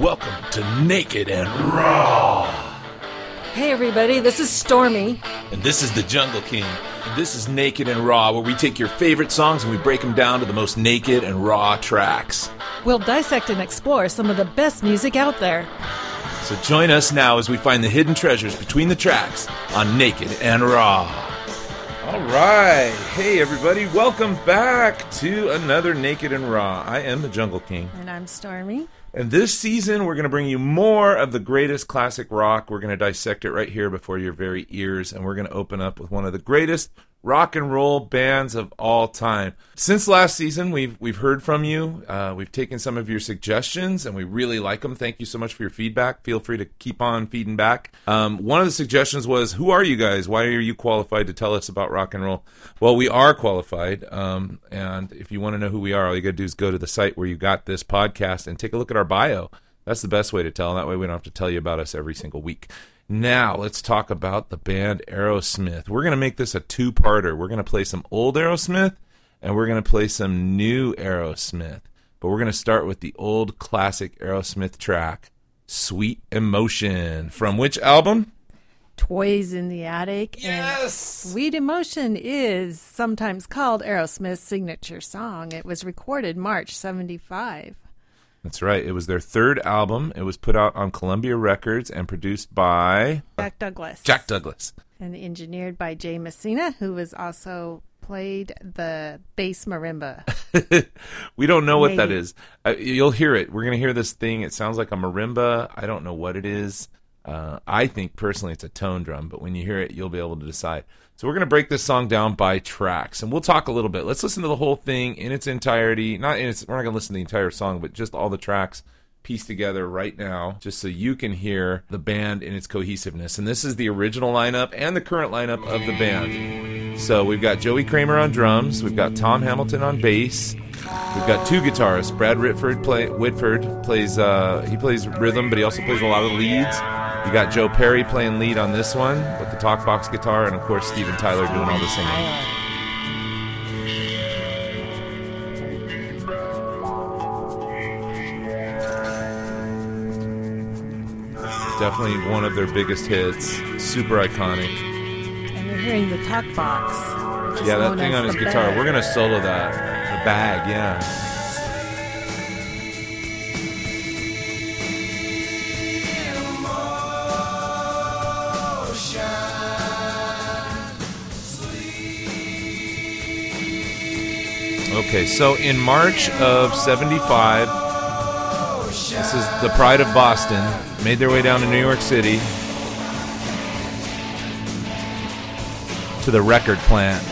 Welcome to Naked and Raw. Hey everybody, this is Stormy. And this is the Jungle King. And this is Naked and Raw, where we take your favorite songs and we break them down to the most naked and raw tracks. We'll dissect and explore some of the best music out there. So join us now as we find the hidden treasures between the tracks on Naked and Raw. All right. Hey, everybody. Welcome back to another Naked and Raw. I am the Jungle King. And I'm Stormy. And this season, we're going to bring you more of the greatest classic rock. We're going to dissect it right here before your very ears. And we're going to open up with one of the greatest rock and roll bands of all time. Since last season, we've we've heard from you. Uh, we've taken some of your suggestions, and we really like them. Thank you so much for your feedback. Feel free to keep on feeding back. Um, one of the suggestions was, "Who are you guys? Why are you qualified to tell us about rock and roll?" Well, we are qualified, um, and if you want to know who we are, all you got to do is go to the site where you got this podcast and take a look at our bio. That's the best way to tell. That way, we don't have to tell you about us every single week. Now, let's talk about the band Aerosmith. We're going to make this a two parter. We're going to play some old Aerosmith and we're going to play some new Aerosmith. But we're going to start with the old classic Aerosmith track, Sweet Emotion. From which album? Toys in the Attic. Yes! Sweet Emotion is sometimes called Aerosmith's signature song. It was recorded March 75. That's right. It was their third album. It was put out on Columbia Records and produced by Jack Douglas. Jack Douglas. And engineered by Jay Messina, who was also played the bass marimba. we don't know what that is. Uh, you'll hear it. We're going to hear this thing. It sounds like a marimba. I don't know what it is. Uh, I think personally it's a tone drum, but when you hear it, you'll be able to decide. So we're going to break this song down by tracks, and we'll talk a little bit. Let's listen to the whole thing in its entirety. Not in its, we're not going to listen to the entire song, but just all the tracks pieced together right now, just so you can hear the band in its cohesiveness. And this is the original lineup and the current lineup of the band. So we've got Joey Kramer on drums, we've got Tom Hamilton on bass, we've got two guitarists. Brad Whitford play Whitford plays uh, he plays rhythm, but he also plays a lot of leads. You got Joe Perry playing lead on this one with the talk box guitar, and of course Steven Tyler doing all the singing. Definitely one of their biggest hits. Super iconic. And you're hearing the talk box. Yeah, that thing on his guitar. Bag. We're gonna solo that. The bag, yeah. Okay, so in March of 75, this is the Pride of Boston, made their way down to New York City to the record plant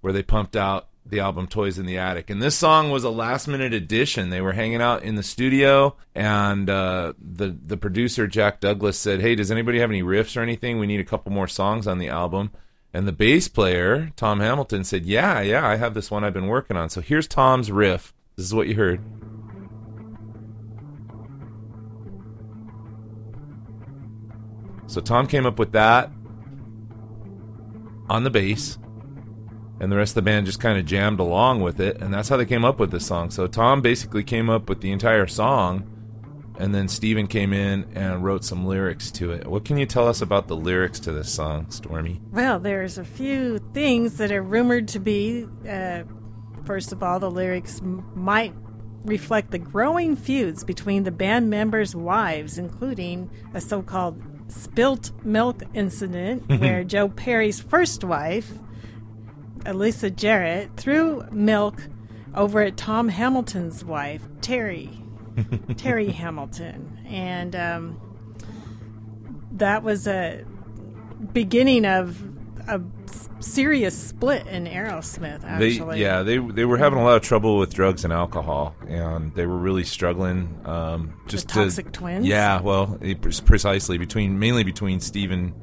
where they pumped out the album Toys in the Attic. And this song was a last minute addition. They were hanging out in the studio, and uh, the, the producer, Jack Douglas, said, Hey, does anybody have any riffs or anything? We need a couple more songs on the album. And the bass player, Tom Hamilton, said, Yeah, yeah, I have this one I've been working on. So here's Tom's riff. This is what you heard. So Tom came up with that on the bass, and the rest of the band just kind of jammed along with it, and that's how they came up with this song. So Tom basically came up with the entire song and then Steven came in and wrote some lyrics to it. What can you tell us about the lyrics to this song, Stormy? Well, there's a few things that are rumored to be. Uh, first of all, the lyrics m- might reflect the growing feuds between the band members' wives, including a so called spilt milk incident where Joe Perry's first wife, Elyssa Jerret, threw milk over at Tom Hamilton's wife, Terry. Terry Hamilton, and um, that was a beginning of a serious split in Aerosmith. Actually, they, yeah, they they were having a lot of trouble with drugs and alcohol, and they were really struggling. Um, just the toxic to, twins. Yeah, well, it, precisely between mainly between Steven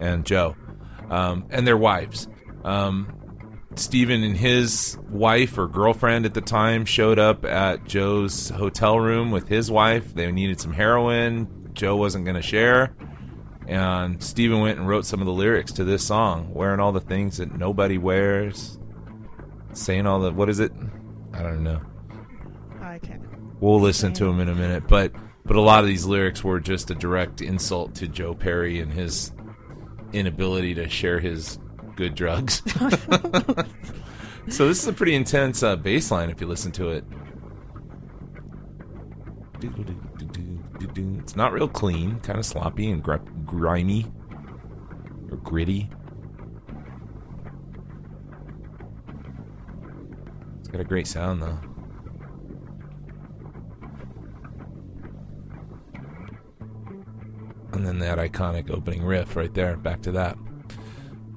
and Joe, um, and their wives. Um, Steven and his wife or girlfriend at the time showed up at Joe's hotel room with his wife. They needed some heroin. Joe wasn't going to share. And Steven went and wrote some of the lyrics to this song, wearing all the things that nobody wears, saying all the, what is it? I don't know. Okay. We'll listen to him in a minute, but but a lot of these lyrics were just a direct insult to Joe Perry and his inability to share his good drugs. so this is a pretty intense uh, bass line if you listen to it. It's not real clean, kind of sloppy and gr- grimy or gritty. It's got a great sound though. And then that iconic opening riff right there. Back to that.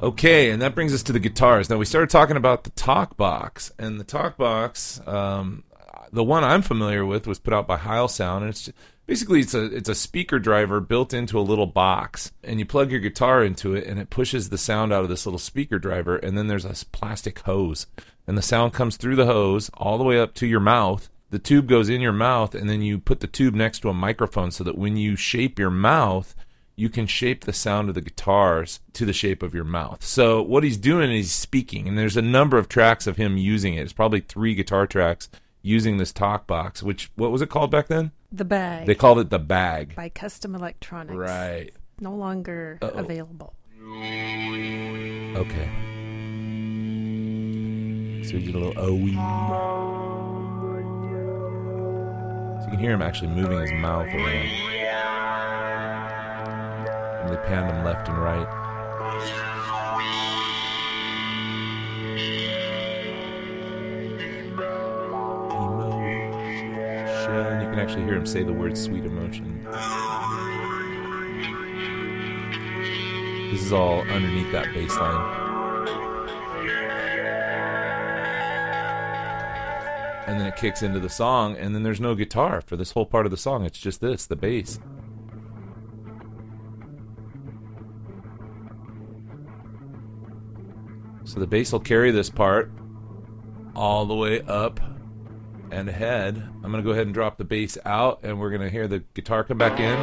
Okay, and that brings us to the guitars. Now we started talking about the talk box, and the talk box, um, the one I'm familiar with, was put out by Heil Sound, and it's basically it's a it's a speaker driver built into a little box, and you plug your guitar into it, and it pushes the sound out of this little speaker driver, and then there's a plastic hose, and the sound comes through the hose all the way up to your mouth. The tube goes in your mouth, and then you put the tube next to a microphone so that when you shape your mouth, you can shape the sound of the guitars to the shape of your mouth. So what he's doing is speaking, and there's a number of tracks of him using it. It's probably three guitar tracks using this talk box. Which what was it called back then? The bag. They called it the bag. by Kustom Electronics. Right. No longer Uh-oh. available. Okay. So you get a little OE. So you can hear him actually moving his mouth around. They panned left and right. You can actually hear him say the word sweet emotion. This is all underneath that bass line. And then it kicks into the song, and then there's no guitar for this whole part of the song. It's just this, the bass. So the bass will carry this part all the way up and ahead. I'm going to go ahead and drop the bass out, and we're going to hear the guitar come back in.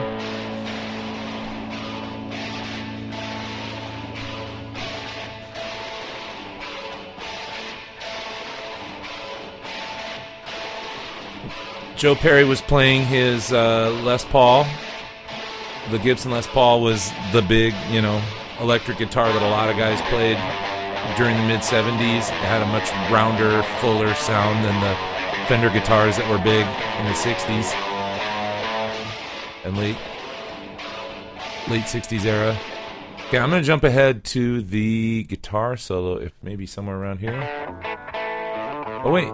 Joe Perry was playing his uh, Les Paul. The Gibson Les Paul was the big, you know, electric guitar that a lot of guys played during the mid 70s. It had a much rounder, fuller sound than the Fender guitars that were big in the 60s and late late 60s era. Okay, I'm going to jump ahead to the guitar solo if maybe somewhere around here. Oh wait.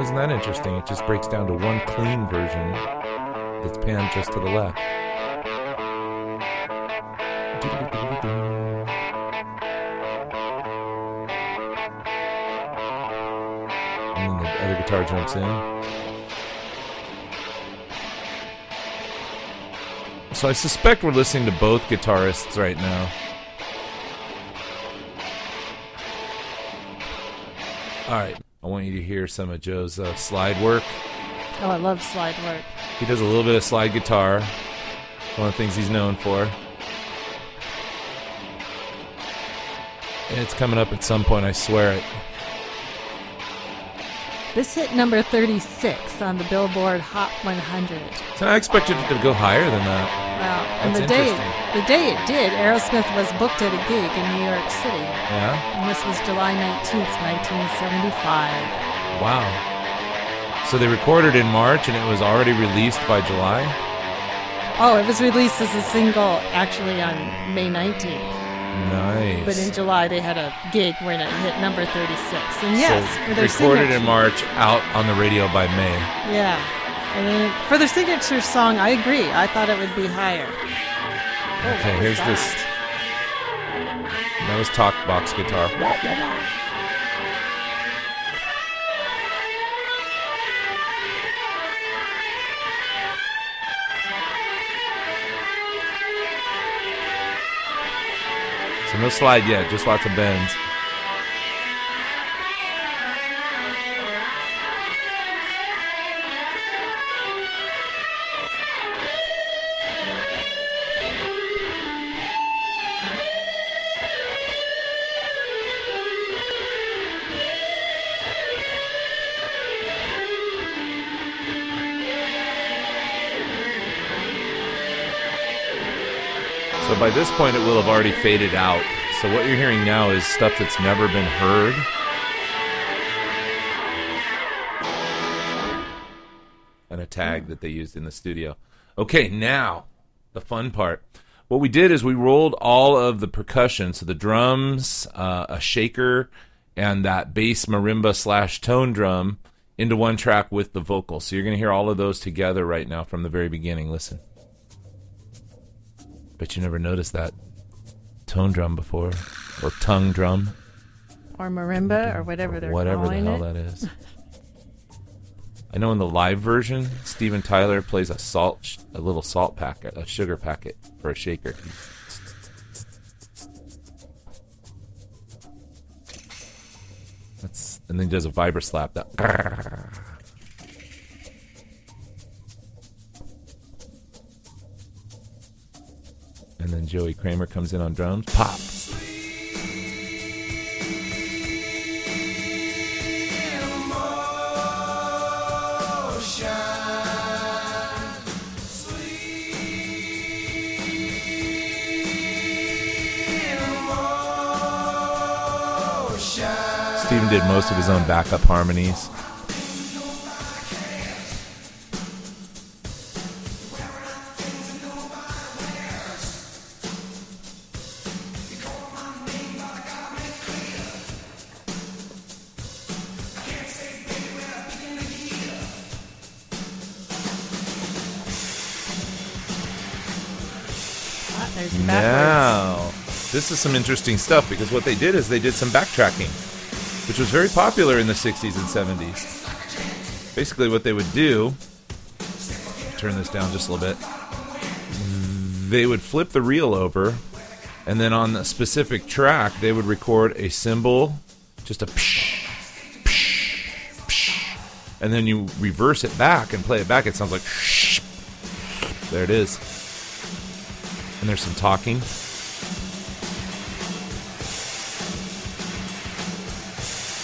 Isn't that interesting? It just breaks down to one clean version that's panned just to the left. Guitar jumps in. So I suspect we're listening to both guitarists right now. All right. I want you to hear some of Joe's uh, slide work. Oh, I love slide work. He does a little bit of slide guitar. One of the things he's known for. And it's coming up at some point, I swear it. This hit number 36 on the Billboard Hot 100. So I expected it to go higher than that. Wow. And the day, the day it did, Aerosmith was booked at a gig in New York City. Yeah? And this was July 19th, 1975. Wow. So they recorded in March and it was already released by July? Oh, it was released as a single actually on May 19th. Nice. But in July, they had a gig when it hit number 36. And yes, so for their recorded signature, in March, out on the radio by May. Yeah. And then for their signature song, I agree. I thought it would be higher. Oh, Okay, what here's that? this. That was talk box guitar. So no slide yet, just lots of bends. By this point, it will have already faded out. So what you're hearing now is stuff that's never been heard. And a tag that they used in the studio. Okay, now the fun part. What we did is we rolled all of the percussion, so the drums, uh, a shaker, and that bass marimba slash tone drum into one track with the vocal. So you're going to hear all of those together right now from the very beginning. Listen. Bet you never noticed that tone drum before, or tongue drum, Or marimba, or whatever they're whatever the hell it. that is. I know in the live version, Steven Tyler plays a salt, sh- a little salt packet, a sugar packet for a shaker. That's and then he does a vibra slap. That and then Joey Kramer comes in on drums. Pop. Steven did most of his own backup harmonies. There's backwards. Now, this is some interesting stuff because what they did is they did some backtracking, which was very popular in the 60s and 70s. Basically, what they would do, turn this down just a little bit, they would flip the reel over, and then on a specific track, they would record a cymbal, just a psh, psh, psh, and then you reverse it back and play it back. It sounds like there it is and there's some talking.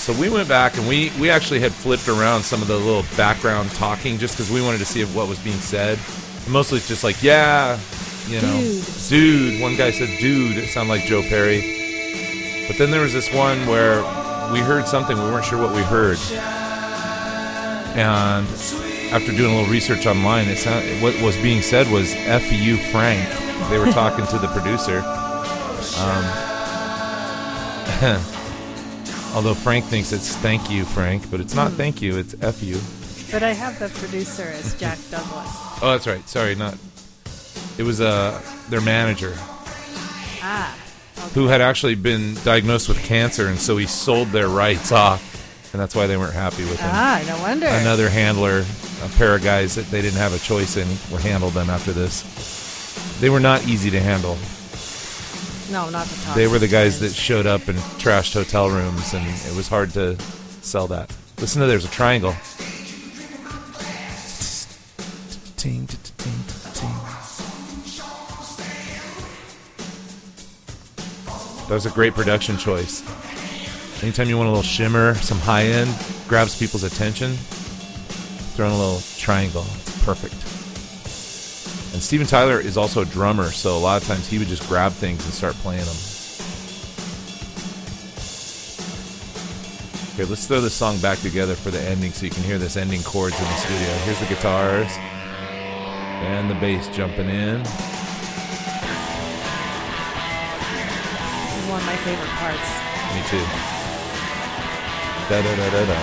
So we went back and we we actually had flipped around some of the little background talking just because we wanted to see if what was being said. And mostly it's just like, yeah, you know, Dude. dude. One guy said, dude. It sounded like Joe Perry. But then there was this one where we heard something we weren't sure what we heard, and after doing a little research online, it sound, what was being said was "F you, Frank." They were talking to the producer. Um, although Frank thinks it's "Thank you, Frank," but it's not "Thank you." It's "F you." But I have the producer as Jack Douglas. Oh, that's right. Sorry, not. It was uh, their manager Ah, who had actually been diagnosed with cancer, and so he sold their rights off, and that's why they weren't happy with him. ah, no wonder. Another handler, a pair of guys that they didn't have a choice in, would handle them after this. They were not easy to handle. No, not the top. They were the guys that showed up and trashed hotel rooms, and it was hard to sell that. Listen to there's a triangle. That was a great production choice. Anytime you want a little shimmer, some high end, grabs people's attention, throw in a little triangle. It's perfect. And Steven Tyler is also a drummer, so a lot of times he would just grab things and start playing them. Okay, let's throw this song back together for the ending so you can hear this ending chords in the studio. Here's the guitars and the bass jumping in. This is one of my favorite parts. Me too. Da da da da da.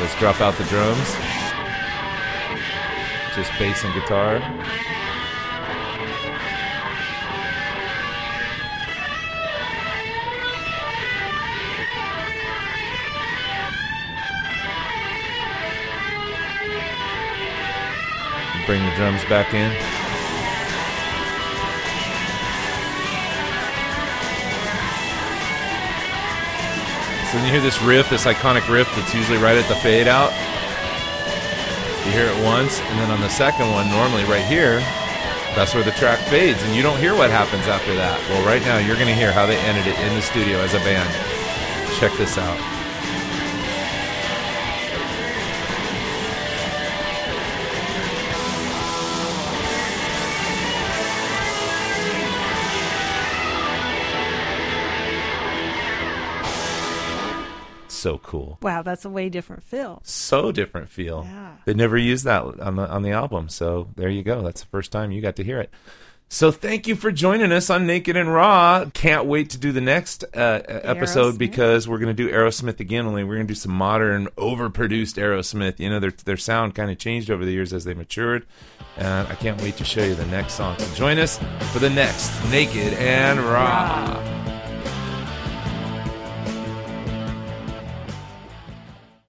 Let's drop out the drums. Just bass and guitar. Bring the drums back in. So then you hear this riff, this iconic riff that's usually right at the fade out. You hear it once, and then on the second one, normally right here, that's where the track fades, and you don't hear what happens after that. Well, right now, you're going to hear how they ended it in the studio as a band. Check this out. So cool. Wow, that's a way different feel. So different feel. Yeah. They never used that on the on the album, so there you go. That's the first time you got to hear it. So thank you for joining us on Naked and Raw. Can't wait to do the next uh, episode Aerosmith. because we're going to do Aerosmith again. Only we're going to do some modern, overproduced Aerosmith. You know, their their sound kind of changed over the years as they matured. And I can't wait to show you the next song. So join us for the next Naked and Raw. Raw.